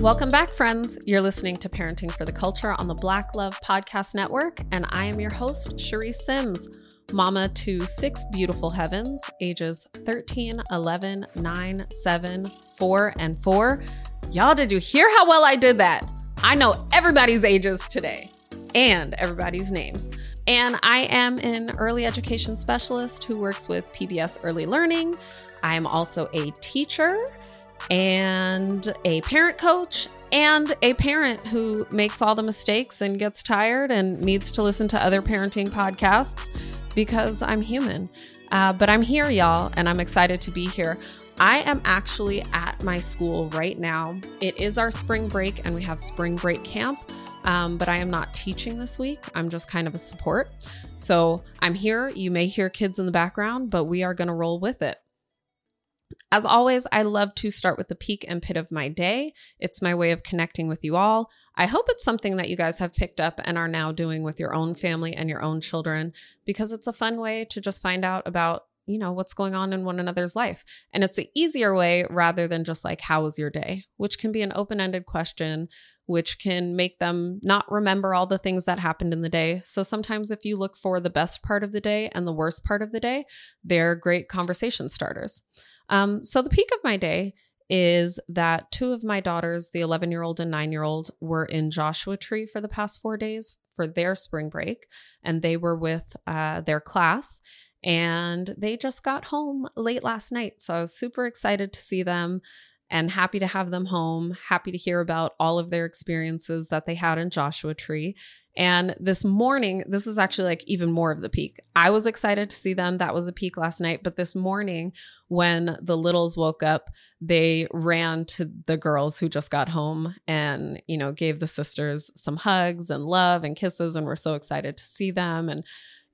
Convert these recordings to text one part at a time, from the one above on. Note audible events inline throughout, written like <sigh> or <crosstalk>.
Welcome back, friends. You're listening to Parenting for the Culture on the Black Love Podcast Network, and I am your host, Charisse Sims, mama to six beautiful heavens, ages 13, 11, 9, 7, 4, and 4. Y'all, did you hear how well I did that? I know everybody's ages today and everybody's names. And I am an early education specialist who works with PBS Early Learning. I am also a teacher and a parent coach and a parent who makes all the mistakes and gets tired and needs to listen to other parenting podcasts because I'm human. Uh, but I'm here, y'all, and I'm excited to be here. I am actually at my school right now. It is our spring break, and we have spring break camp. Um, but I am not teaching this week. I'm just kind of a support. So I'm here. You may hear kids in the background, but we are going to roll with it. As always, I love to start with the peak and pit of my day. It's my way of connecting with you all. I hope it's something that you guys have picked up and are now doing with your own family and your own children because it's a fun way to just find out about, you know, what's going on in one another's life. And it's an easier way rather than just like, how was your day? Which can be an open ended question, which can make them not remember all the things that happened in the day. So sometimes if you look for the best part of the day and the worst part of the day, they're great conversation starters. Um, so the peak of my day is that two of my daughters, the 11 year old and nine year old, were in Joshua Tree for the past four days for their spring break, and they were with uh, their class. And they just got home late last night. So I was super excited to see them and happy to have them home, happy to hear about all of their experiences that they had in Joshua Tree. And this morning, this is actually like even more of the peak. I was excited to see them. That was a peak last night. But this morning, when the littles woke up, they ran to the girls who just got home and, you know, gave the sisters some hugs and love and kisses and were so excited to see them. And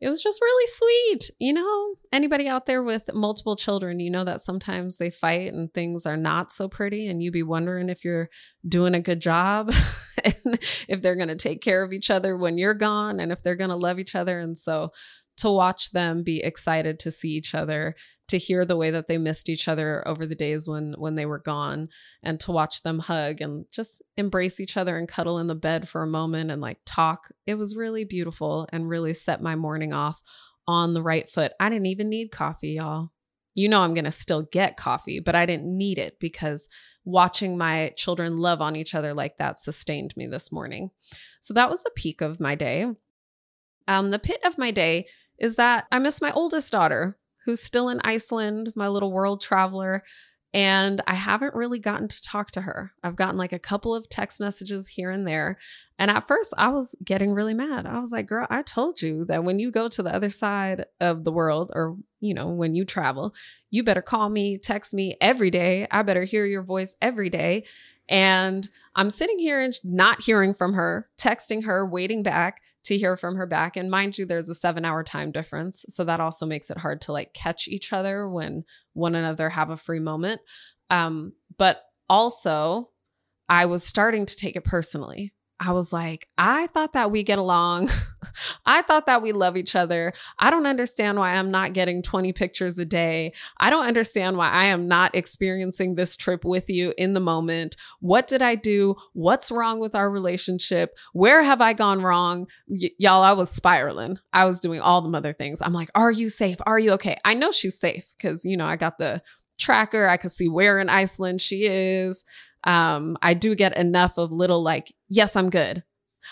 it was just really sweet. You know, anybody out there with multiple children, you know that sometimes they fight and things are not so pretty, and you be wondering if you're doing a good job <laughs> and if they're going to take care of each other when you're gone and if they're going to love each other. And so to watch them be excited to see each other to hear the way that they missed each other over the days when when they were gone and to watch them hug and just embrace each other and cuddle in the bed for a moment and like talk. It was really beautiful and really set my morning off on the right foot. I didn't even need coffee y'all. You know i'm going to still get coffee but i didn't need it because watching my children love on each other like that sustained me this morning. So that was the peak of my day. Um the pit of my day is that i miss my oldest daughter who's still in Iceland, my little world traveler. And I haven't really gotten to talk to her. I've gotten like a couple of text messages here and there. And at first, I was getting really mad. I was like, girl, I told you that when you go to the other side of the world, or, you know, when you travel, you better call me, text me every day. I better hear your voice every day. And I'm sitting here and not hearing from her, texting her, waiting back to hear from her back. And mind you, there's a seven hour time difference. So that also makes it hard to like catch each other when one another have a free moment. Um, but also, I was starting to take it personally I was like, I thought that we get along. <laughs> I thought that we love each other. I don't understand why I'm not getting 20 pictures a day. I don't understand why I am not experiencing this trip with you in the moment. What did I do? What's wrong with our relationship? Where have I gone wrong? Y- y'all, I was spiraling. I was doing all the mother things. I'm like, are you safe? Are you okay? I know she's safe because, you know, I got the tracker. I could see where in Iceland she is um, I do get enough of little like, yes, I'm good.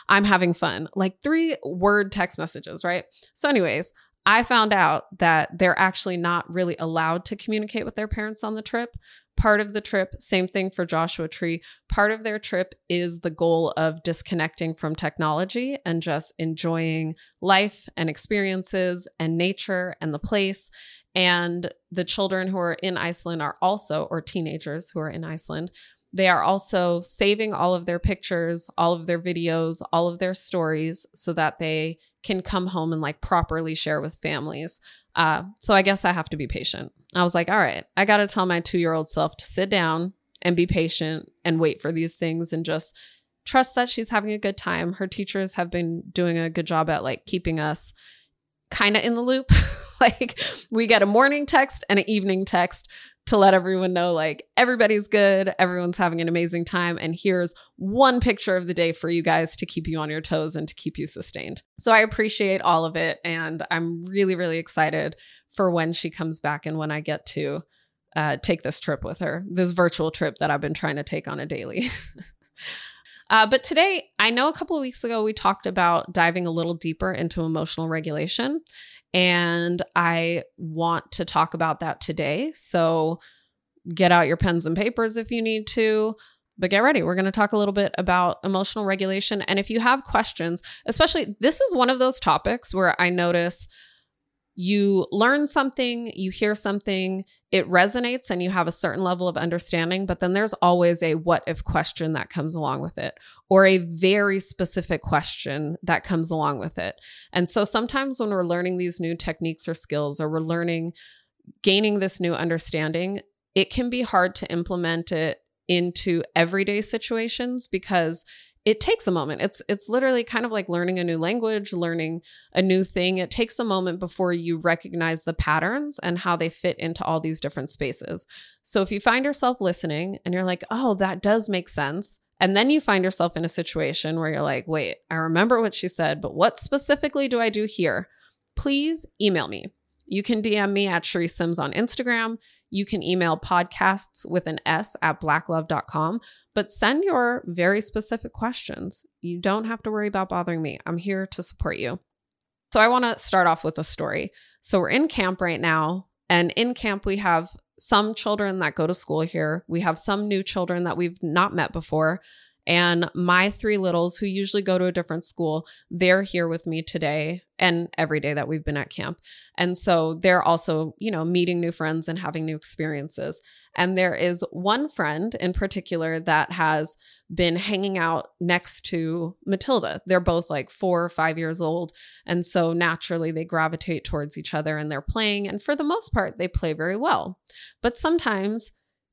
I'm having fun. Like three word text messages, right? So, anyways, I found out that they're actually not really allowed to communicate with their parents on the trip. Part of the trip, same thing for Joshua Tree, part of their trip is the goal of disconnecting from technology and just enjoying life and experiences and nature and the place. And the children who are in Iceland are also, or teenagers who are in Iceland, they are also saving all of their pictures, all of their videos, all of their stories so that they can come home and like properly share with families. Uh, so I guess I have to be patient. I was like, all right, I got to tell my two year old self to sit down and be patient and wait for these things and just trust that she's having a good time. Her teachers have been doing a good job at like keeping us kind of in the loop. <laughs> like we get a morning text and an evening text to let everyone know like everybody's good, everyone's having an amazing time, and here's one picture of the day for you guys to keep you on your toes and to keep you sustained. So I appreciate all of it, and I'm really, really excited for when she comes back and when I get to uh, take this trip with her, this virtual trip that I've been trying to take on a daily. <laughs> uh, but today, I know a couple of weeks ago we talked about diving a little deeper into emotional regulation. And I want to talk about that today. So get out your pens and papers if you need to. But get ready. We're going to talk a little bit about emotional regulation. And if you have questions, especially this is one of those topics where I notice you learn something, you hear something, it resonates, and you have a certain level of understanding. But then there's always a what if question that comes along with it, or a very specific question that comes along with it. And so sometimes when we're learning these new techniques or skills, or we're learning, gaining this new understanding, it can be hard to implement it into everyday situations because it takes a moment. It's it's literally kind of like learning a new language, learning a new thing. It takes a moment before you recognize the patterns and how they fit into all these different spaces. So if you find yourself listening and you're like, "Oh, that does make sense." And then you find yourself in a situation where you're like, "Wait, I remember what she said, but what specifically do I do here?" Please email me. You can DM me at Charisse Sims on Instagram. You can email podcasts with an S at blacklove.com, but send your very specific questions. You don't have to worry about bothering me. I'm here to support you. So I want to start off with a story. So we're in camp right now, and in camp, we have some children that go to school here. We have some new children that we've not met before. And my three littles, who usually go to a different school, they're here with me today and every day that we've been at camp. And so they're also, you know, meeting new friends and having new experiences. And there is one friend in particular that has been hanging out next to Matilda. They're both like four or five years old. And so naturally they gravitate towards each other and they're playing. And for the most part, they play very well. But sometimes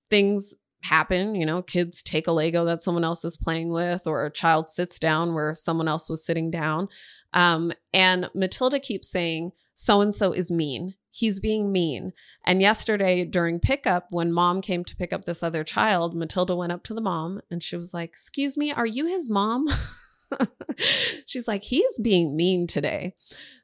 things happen. You know, kids take a Lego that someone else is playing with, or a child sits down where someone else was sitting down. Um, and Matilda keeps saying, so and so is mean. He's being mean. And yesterday during pickup, when mom came to pick up this other child, Matilda went up to the mom and she was like, Excuse me, are you his mom? <laughs> <laughs> She's like, He's being mean today.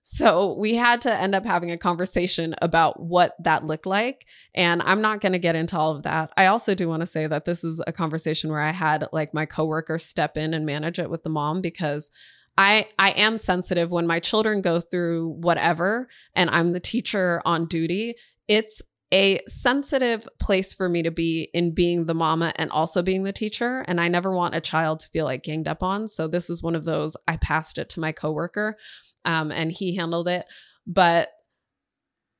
So we had to end up having a conversation about what that looked like. And I'm not going to get into all of that. I also do want to say that this is a conversation where I had like my coworker step in and manage it with the mom because I I am sensitive when my children go through whatever and I'm the teacher on duty. It's a sensitive place for me to be in being the mama and also being the teacher and I never want a child to feel like ganged up on. So this is one of those I passed it to my coworker um, and he handled it. But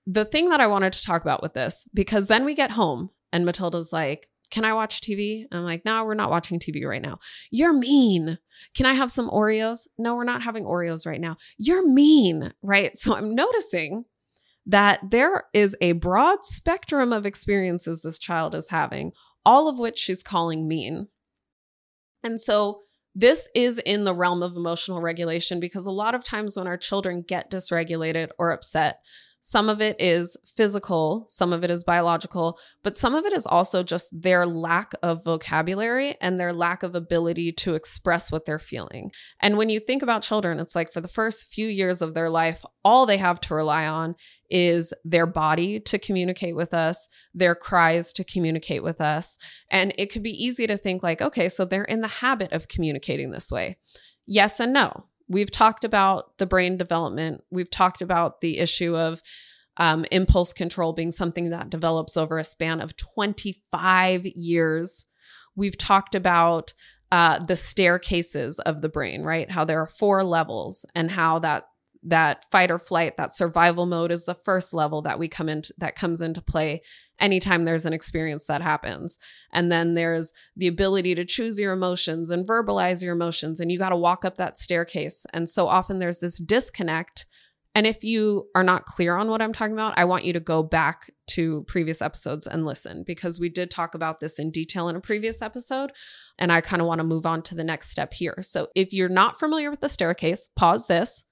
the thing that I wanted to talk about with this, because then we get home and Matilda's like, can I watch TV? I'm like, no, we're not watching TV right now. You're mean. Can I have some Oreos? No, we're not having Oreos right now. You're mean, right? So I'm noticing that there is a broad spectrum of experiences this child is having, all of which she's calling mean. And so this is in the realm of emotional regulation because a lot of times when our children get dysregulated or upset, some of it is physical, some of it is biological, but some of it is also just their lack of vocabulary and their lack of ability to express what they're feeling. And when you think about children, it's like for the first few years of their life, all they have to rely on is their body to communicate with us, their cries to communicate with us. And it could be easy to think, like, okay, so they're in the habit of communicating this way. Yes and no we've talked about the brain development. We've talked about the issue of um, impulse control being something that develops over a span of 25 years. We've talked about uh, the staircases of the brain, right? How there are four levels, and how that that fight or flight, that survival mode, is the first level that we come into that comes into play anytime there's an experience that happens. And then there's the ability to choose your emotions and verbalize your emotions, and you got to walk up that staircase. And so often there's this disconnect. And if you are not clear on what I'm talking about, I want you to go back to previous episodes and listen because we did talk about this in detail in a previous episode. And I kind of want to move on to the next step here. So if you're not familiar with the staircase, pause this,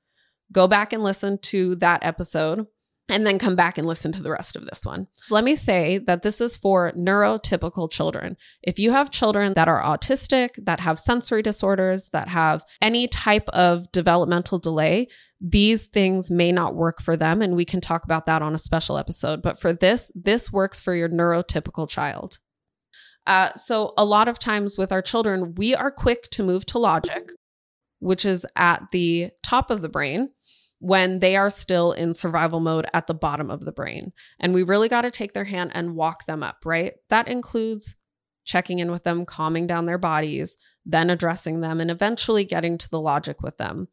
go back and listen to that episode and then come back and listen to the rest of this one. Let me say that this is for neurotypical children. If you have children that are autistic, that have sensory disorders, that have any type of developmental delay, these things may not work for them. And we can talk about that on a special episode. But for this, this works for your neurotypical child. Uh, so, a lot of times with our children, we are quick to move to logic, which is at the top of the brain when they are still in survival mode at the bottom of the brain. And we really got to take their hand and walk them up, right? That includes checking in with them, calming down their bodies, then addressing them and eventually getting to the logic with them.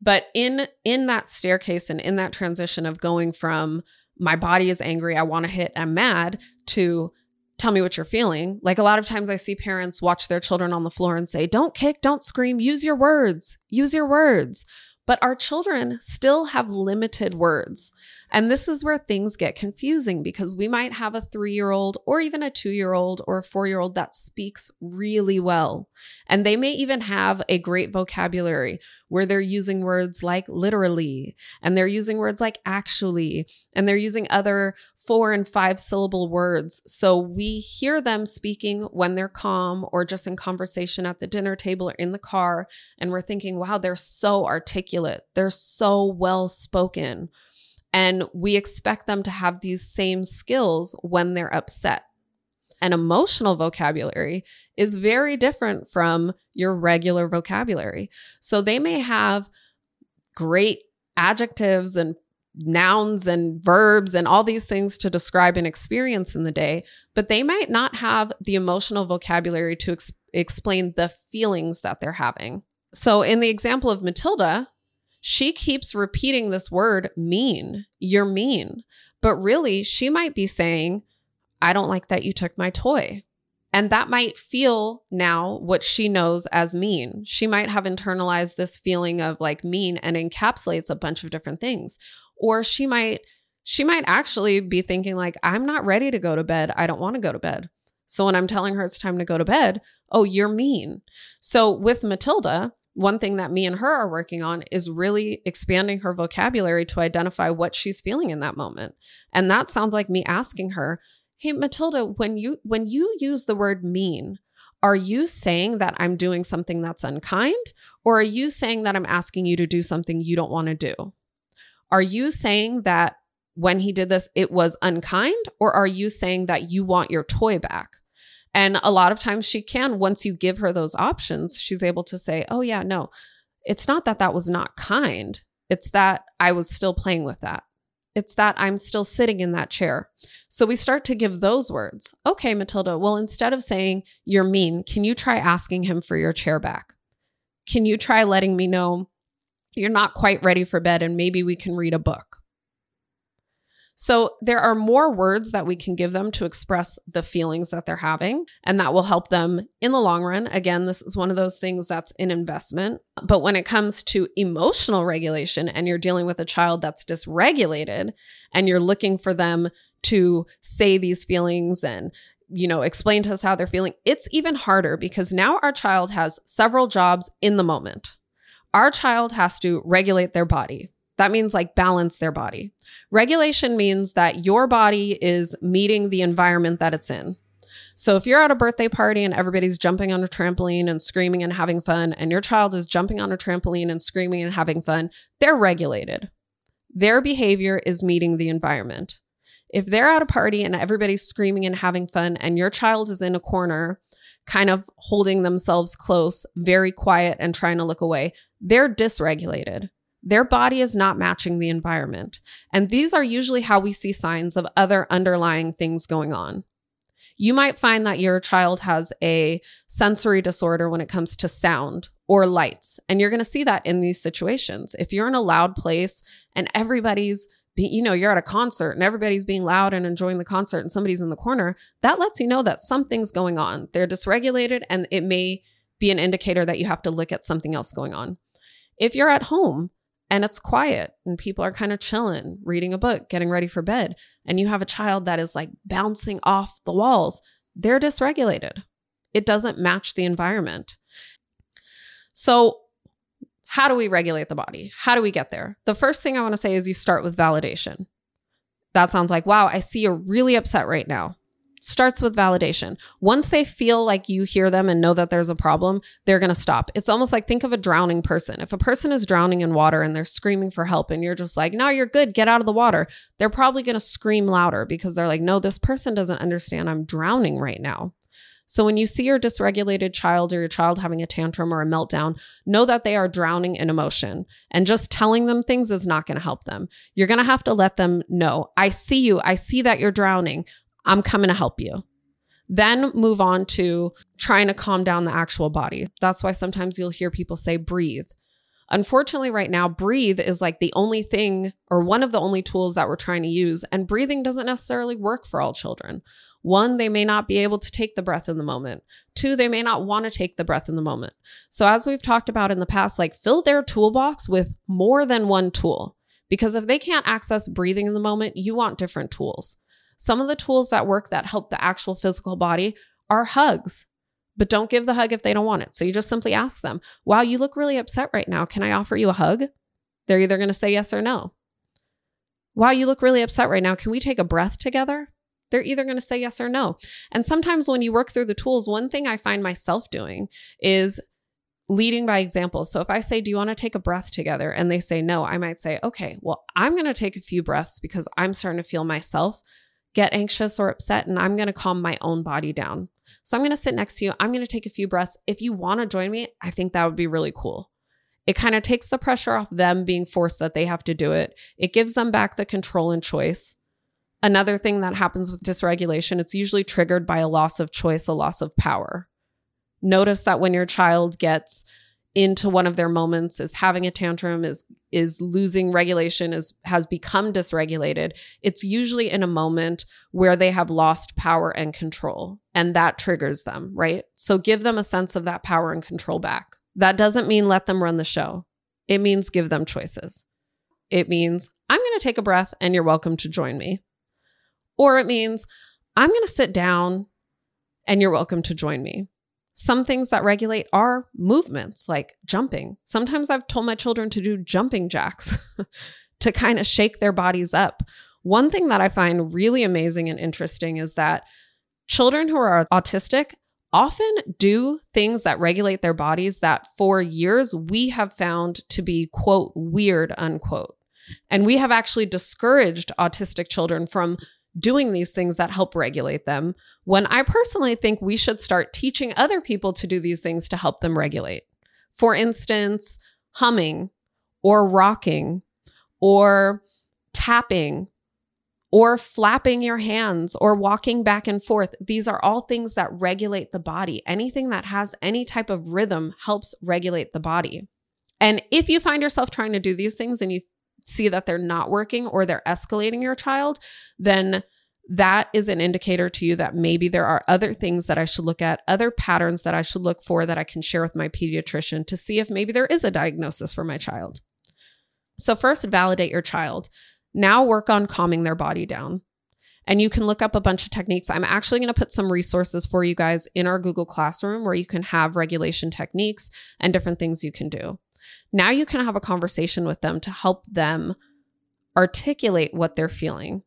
But in in that staircase and in that transition of going from my body is angry, I want to hit, I'm mad to tell me what you're feeling. Like a lot of times I see parents watch their children on the floor and say, "Don't kick, don't scream, use your words. Use your words." But our children still have limited words. And this is where things get confusing because we might have a three year old or even a two year old or a four year old that speaks really well. And they may even have a great vocabulary where they're using words like literally, and they're using words like actually, and they're using other four and five syllable words. So we hear them speaking when they're calm or just in conversation at the dinner table or in the car. And we're thinking, wow, they're so articulate, they're so well spoken. And we expect them to have these same skills when they're upset. An emotional vocabulary is very different from your regular vocabulary. So they may have great adjectives and nouns and verbs and all these things to describe an experience in the day, but they might not have the emotional vocabulary to ex- explain the feelings that they're having. So, in the example of Matilda, she keeps repeating this word mean. You're mean. But really, she might be saying, I don't like that you took my toy. And that might feel now what she knows as mean. She might have internalized this feeling of like mean and encapsulates a bunch of different things. Or she might she might actually be thinking like I'm not ready to go to bed. I don't want to go to bed. So when I'm telling her it's time to go to bed, oh, you're mean. So with Matilda, one thing that me and her are working on is really expanding her vocabulary to identify what she's feeling in that moment. And that sounds like me asking her, "Hey Matilda, when you when you use the word mean, are you saying that I'm doing something that's unkind or are you saying that I'm asking you to do something you don't want to do? Are you saying that when he did this it was unkind or are you saying that you want your toy back?" And a lot of times she can, once you give her those options, she's able to say, oh, yeah, no, it's not that that was not kind. It's that I was still playing with that. It's that I'm still sitting in that chair. So we start to give those words. Okay, Matilda, well, instead of saying you're mean, can you try asking him for your chair back? Can you try letting me know you're not quite ready for bed and maybe we can read a book? So there are more words that we can give them to express the feelings that they're having, and that will help them in the long run. Again, this is one of those things that's an investment. But when it comes to emotional regulation and you're dealing with a child that's dysregulated and you're looking for them to say these feelings and you know, explain to us how they're feeling. It's even harder because now our child has several jobs in the moment. Our child has to regulate their body, that means like balance their body. Regulation means that your body is meeting the environment that it's in. So if you're at a birthday party and everybody's jumping on a trampoline and screaming and having fun, and your child is jumping on a trampoline and screaming and having fun, they're regulated. Their behavior is meeting the environment. If they're at a party and everybody's screaming and having fun, and your child is in a corner, kind of holding themselves close, very quiet, and trying to look away, they're dysregulated. Their body is not matching the environment. And these are usually how we see signs of other underlying things going on. You might find that your child has a sensory disorder when it comes to sound or lights. And you're going to see that in these situations. If you're in a loud place and everybody's you know, you're at a concert and everybody's being loud and enjoying the concert and somebody's in the corner, that lets you know that something's going on. They're dysregulated and it may be an indicator that you have to look at something else going on. If you're at home and it's quiet and people are kind of chilling, reading a book, getting ready for bed, and you have a child that is like bouncing off the walls, they're dysregulated. It doesn't match the environment. So, how do we regulate the body? How do we get there? The first thing I want to say is you start with validation. That sounds like, wow, I see you're really upset right now. Starts with validation. Once they feel like you hear them and know that there's a problem, they're going to stop. It's almost like think of a drowning person. If a person is drowning in water and they're screaming for help and you're just like, no, you're good, get out of the water, they're probably going to scream louder because they're like, no, this person doesn't understand I'm drowning right now. So when you see your dysregulated child or your child having a tantrum or a meltdown, know that they are drowning in emotion. And just telling them things is not going to help them. You're going to have to let them know, I see you. I see that you're drowning. I'm coming to help you. Then move on to trying to calm down the actual body. That's why sometimes you'll hear people say breathe. Unfortunately, right now, breathe is like the only thing or one of the only tools that we're trying to use. And breathing doesn't necessarily work for all children. One, they may not be able to take the breath in the moment. Two, they may not want to take the breath in the moment. So, as we've talked about in the past, like fill their toolbox with more than one tool. Because if they can't access breathing in the moment, you want different tools. Some of the tools that work that help the actual physical body are hugs but don't give the hug if they don't want it. So you just simply ask them, Wow, you look really upset right now. Can I offer you a hug? They're either going to say yes or no. Wow, you look really upset right now. Can we take a breath together? They're either going to say yes or no. And sometimes when you work through the tools, one thing I find myself doing is leading by example. So if I say, Do you want to take a breath together? And they say no, I might say, Okay, well, I'm going to take a few breaths because I'm starting to feel myself get anxious or upset and I'm going to calm my own body down. So I'm going to sit next to you. I'm going to take a few breaths. If you want to join me, I think that would be really cool. It kind of takes the pressure off them being forced that they have to do it. It gives them back the control and choice. Another thing that happens with dysregulation, it's usually triggered by a loss of choice, a loss of power. Notice that when your child gets into one of their moments is having a tantrum is is losing regulation is has become dysregulated. It's usually in a moment where they have lost power and control and that triggers them right? So give them a sense of that power and control back. That doesn't mean let them run the show. It means give them choices. It means i'm going to take a breath and you're welcome to join me. Or it means i'm going to sit down and you're welcome to join me some things that regulate are movements like jumping. Sometimes I've told my children to do jumping jacks <laughs> to kind of shake their bodies up. One thing that I find really amazing and interesting is that children who are autistic often do things that regulate their bodies that for years we have found to be, quote, weird, unquote. And we have actually discouraged autistic children from doing these things that help regulate them when I personally think we should start teaching other people to do these things to help them regulate. For instance, humming or rocking or tapping or flapping your hands or walking back and forth. These are all things that regulate the body. Anything that has any type of rhythm helps regulate the body. And if you find yourself trying to do these things and you see that they're not working or they're escalating your child, then that is an indicator to you that maybe there are other things that I should look at, other patterns that I should look for that I can share with my pediatrician to see if maybe there is a diagnosis for my child. So, first, validate your child. Now, work on calming their body down. And you can look up a bunch of techniques. I'm actually going to put some resources for you guys in our Google Classroom where you can have regulation techniques and different things you can do. Now you can have a conversation with them to help them articulate what they're feeling.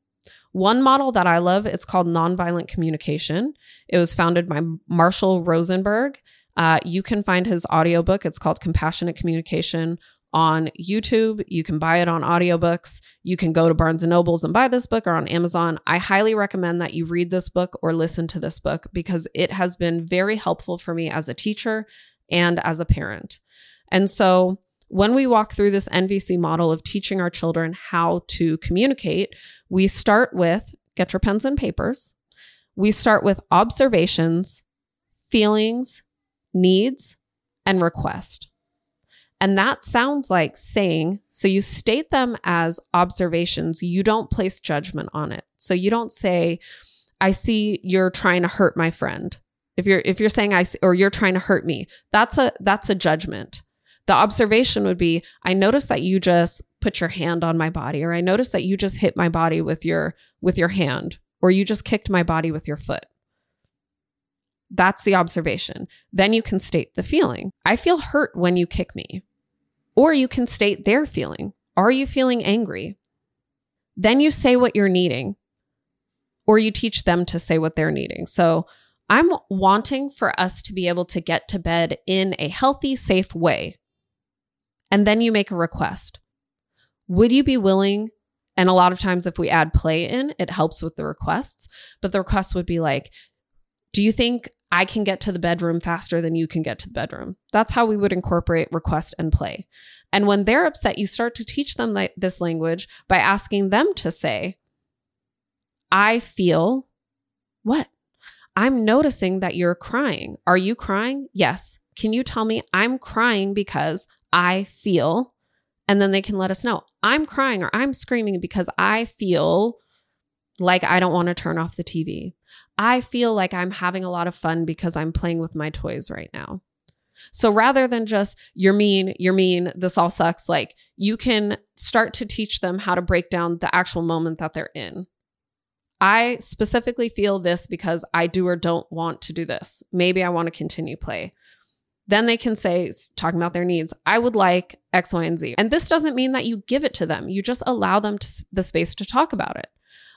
One model that I love, it's called nonviolent communication. It was founded by Marshall Rosenberg. Uh, you can find his audiobook. It's called Compassionate Communication on YouTube. You can buy it on audiobooks. You can go to Barnes and Nobles and buy this book or on Amazon. I highly recommend that you read this book or listen to this book because it has been very helpful for me as a teacher and as a parent. And so when we walk through this NVC model of teaching our children how to communicate, we start with get your pens and papers. We start with observations, feelings, needs, and request. And that sounds like saying, so you state them as observations, you don't place judgment on it. So you don't say, I see you're trying to hurt my friend. If you're if you're saying I see, or you're trying to hurt me, that's a that's a judgment. The observation would be I noticed that you just put your hand on my body or I noticed that you just hit my body with your with your hand or you just kicked my body with your foot. That's the observation. Then you can state the feeling. I feel hurt when you kick me. Or you can state their feeling. Are you feeling angry? Then you say what you're needing, or you teach them to say what they're needing. So I'm wanting for us to be able to get to bed in a healthy, safe way. And then you make a request. Would you be willing? And a lot of times, if we add play in, it helps with the requests. But the request would be like, Do you think I can get to the bedroom faster than you can get to the bedroom? That's how we would incorporate request and play. And when they're upset, you start to teach them this language by asking them to say, I feel what? I'm noticing that you're crying. Are you crying? Yes. Can you tell me I'm crying because I feel? And then they can let us know I'm crying or I'm screaming because I feel like I don't want to turn off the TV. I feel like I'm having a lot of fun because I'm playing with my toys right now. So rather than just, you're mean, you're mean, this all sucks, like you can start to teach them how to break down the actual moment that they're in. I specifically feel this because I do or don't want to do this. Maybe I want to continue play. Then they can say, talking about their needs, I would like X, Y, and Z. And this doesn't mean that you give it to them. You just allow them to, the space to talk about it.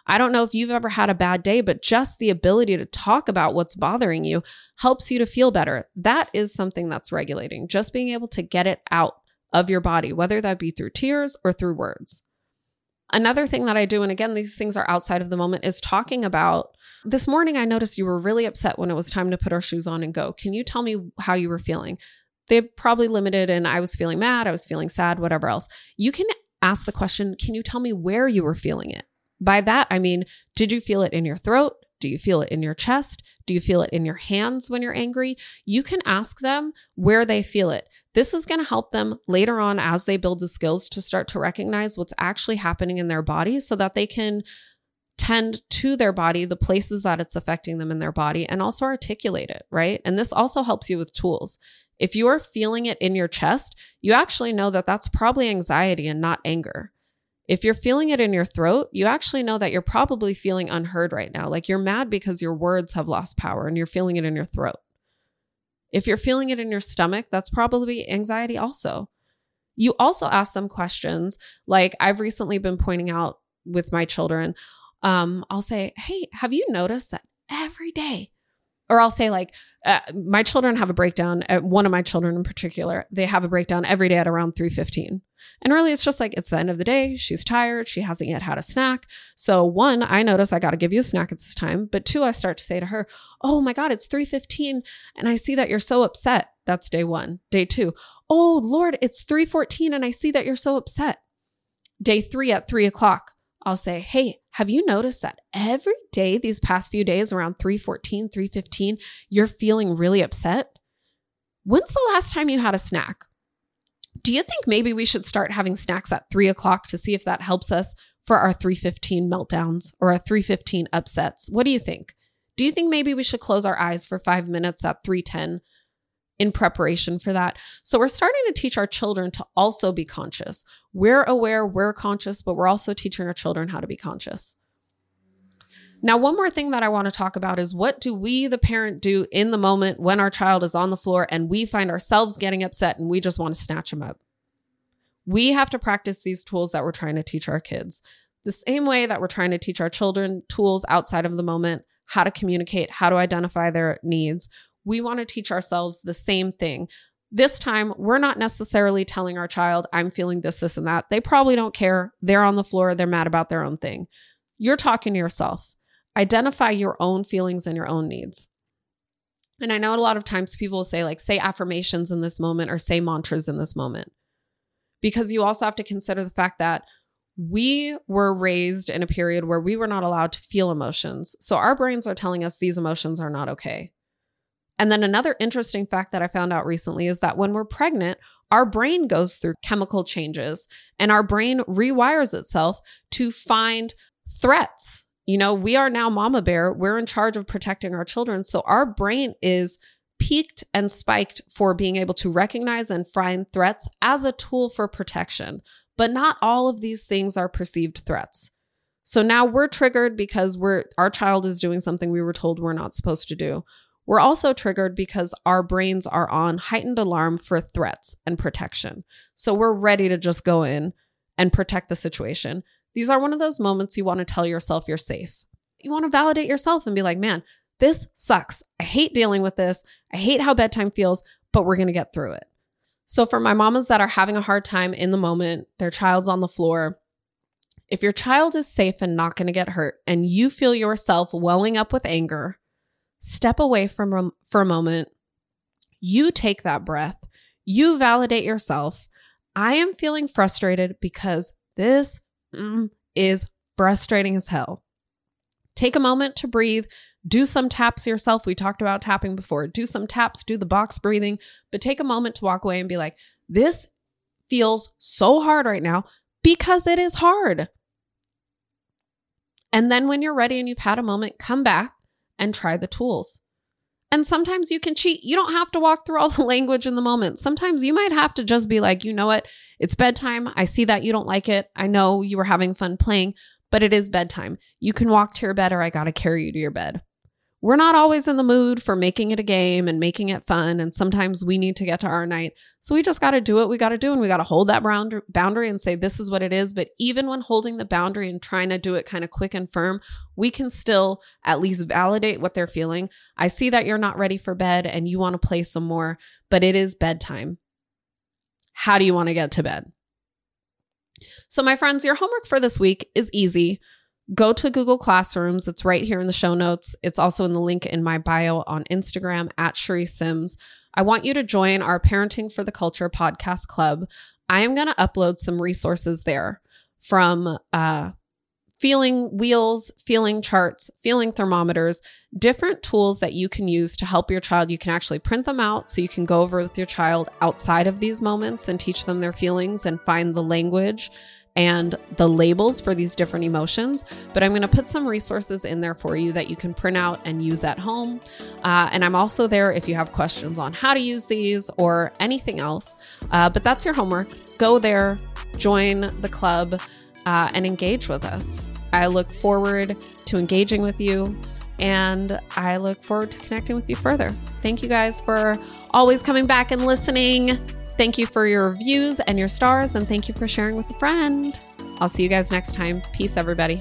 I don't know if you've ever had a bad day, but just the ability to talk about what's bothering you helps you to feel better. That is something that's regulating, just being able to get it out of your body, whether that be through tears or through words. Another thing that I do, and again, these things are outside of the moment, is talking about this morning. I noticed you were really upset when it was time to put our shoes on and go. Can you tell me how you were feeling? They probably limited, and I was feeling mad, I was feeling sad, whatever else. You can ask the question Can you tell me where you were feeling it? By that, I mean, did you feel it in your throat? Do you feel it in your chest? Do you feel it in your hands when you're angry? You can ask them where they feel it. This is going to help them later on as they build the skills to start to recognize what's actually happening in their body so that they can tend to their body, the places that it's affecting them in their body, and also articulate it, right? And this also helps you with tools. If you're feeling it in your chest, you actually know that that's probably anxiety and not anger. If you're feeling it in your throat, you actually know that you're probably feeling unheard right now. Like you're mad because your words have lost power and you're feeling it in your throat. If you're feeling it in your stomach, that's probably anxiety also. You also ask them questions like I've recently been pointing out with my children. Um, I'll say, Hey, have you noticed that every day or I'll say like uh, my children have a breakdown. Uh, one of my children in particular, they have a breakdown every day at around three fifteen. And really, it's just like it's the end of the day. She's tired. She hasn't yet had a snack. So one, I notice I got to give you a snack at this time. But two, I start to say to her, "Oh my God, it's three fifteen, and I see that you're so upset." That's day one. Day two, oh Lord, it's three fourteen, and I see that you're so upset. Day three at three o'clock, I'll say, Hey, have you noticed that every day these past few days around 314, 315, you're feeling really upset? When's the last time you had a snack? Do you think maybe we should start having snacks at three o'clock to see if that helps us for our 315 meltdowns or our 315 upsets? What do you think? Do you think maybe we should close our eyes for five minutes at 310 in preparation for that. So we're starting to teach our children to also be conscious. We're aware, we're conscious, but we're also teaching our children how to be conscious. Now, one more thing that I want to talk about is what do we, the parent, do in the moment when our child is on the floor and we find ourselves getting upset and we just want to snatch them up? We have to practice these tools that we're trying to teach our kids. The same way that we're trying to teach our children tools outside of the moment, how to communicate, how to identify their needs we want to teach ourselves the same thing. This time, we're not necessarily telling our child, I'm feeling this, this, and that. They probably don't care. They're on the floor, they're mad about their own thing. You're talking to yourself. Identify your own feelings and your own needs. And I know a lot of times people will say, like, say affirmations in this moment or say mantras in this moment. Because you also have to consider the fact that we were raised in a period where we were not allowed to feel emotions. So our brains are telling us these emotions are not okay. And then another interesting fact that I found out recently is that when we're pregnant, our brain goes through chemical changes and our brain rewires itself to find threats. You know, we are now mama bear. We're in charge of protecting our children. So our brain is peaked and spiked for being able to recognize and find threats as a tool for protection. But not all of these things are perceived threats. So now we're triggered because we're our child is doing something we were told we're not supposed to do. We're also triggered because our brains are on heightened alarm for threats and protection. So we're ready to just go in and protect the situation. These are one of those moments you want to tell yourself you're safe. You want to validate yourself and be like, man, this sucks. I hate dealing with this. I hate how bedtime feels, but we're going to get through it. So, for my mamas that are having a hard time in the moment, their child's on the floor, if your child is safe and not going to get hurt and you feel yourself welling up with anger, step away from for a moment. You take that breath. You validate yourself. I am feeling frustrated because this mm, is frustrating as hell. Take a moment to breathe. Do some taps yourself. We talked about tapping before. Do some taps, do the box breathing, but take a moment to walk away and be like, this feels so hard right now because it is hard. And then when you're ready and you've had a moment, come back and try the tools. And sometimes you can cheat. You don't have to walk through all the <laughs> language in the moment. Sometimes you might have to just be like, you know what? It's bedtime. I see that you don't like it. I know you were having fun playing, but it is bedtime. You can walk to your bed or I got to carry you to your bed we're not always in the mood for making it a game and making it fun. And sometimes we need to get to our night. So we just got to do what we got to do. And we got to hold that boundary and say, this is what it is. But even when holding the boundary and trying to do it kind of quick and firm, we can still at least validate what they're feeling. I see that you're not ready for bed and you want to play some more, but it is bedtime. How do you want to get to bed? So, my friends, your homework for this week is easy go to Google Classrooms. It's right here in the show notes. It's also in the link in my bio on Instagram at Charisse Sims. I want you to join our Parenting for the Culture podcast club. I am going to upload some resources there from uh, feeling wheels, feeling charts, feeling thermometers, different tools that you can use to help your child. You can actually print them out so you can go over with your child outside of these moments and teach them their feelings and find the language and the labels for these different emotions. But I'm going to put some resources in there for you that you can print out and use at home. Uh, and I'm also there if you have questions on how to use these or anything else. Uh, but that's your homework. Go there, join the club, uh, and engage with us. I look forward to engaging with you. And I look forward to connecting with you further. Thank you guys for always coming back and listening. Thank you for your reviews and your stars, and thank you for sharing with a friend. I'll see you guys next time. Peace, everybody.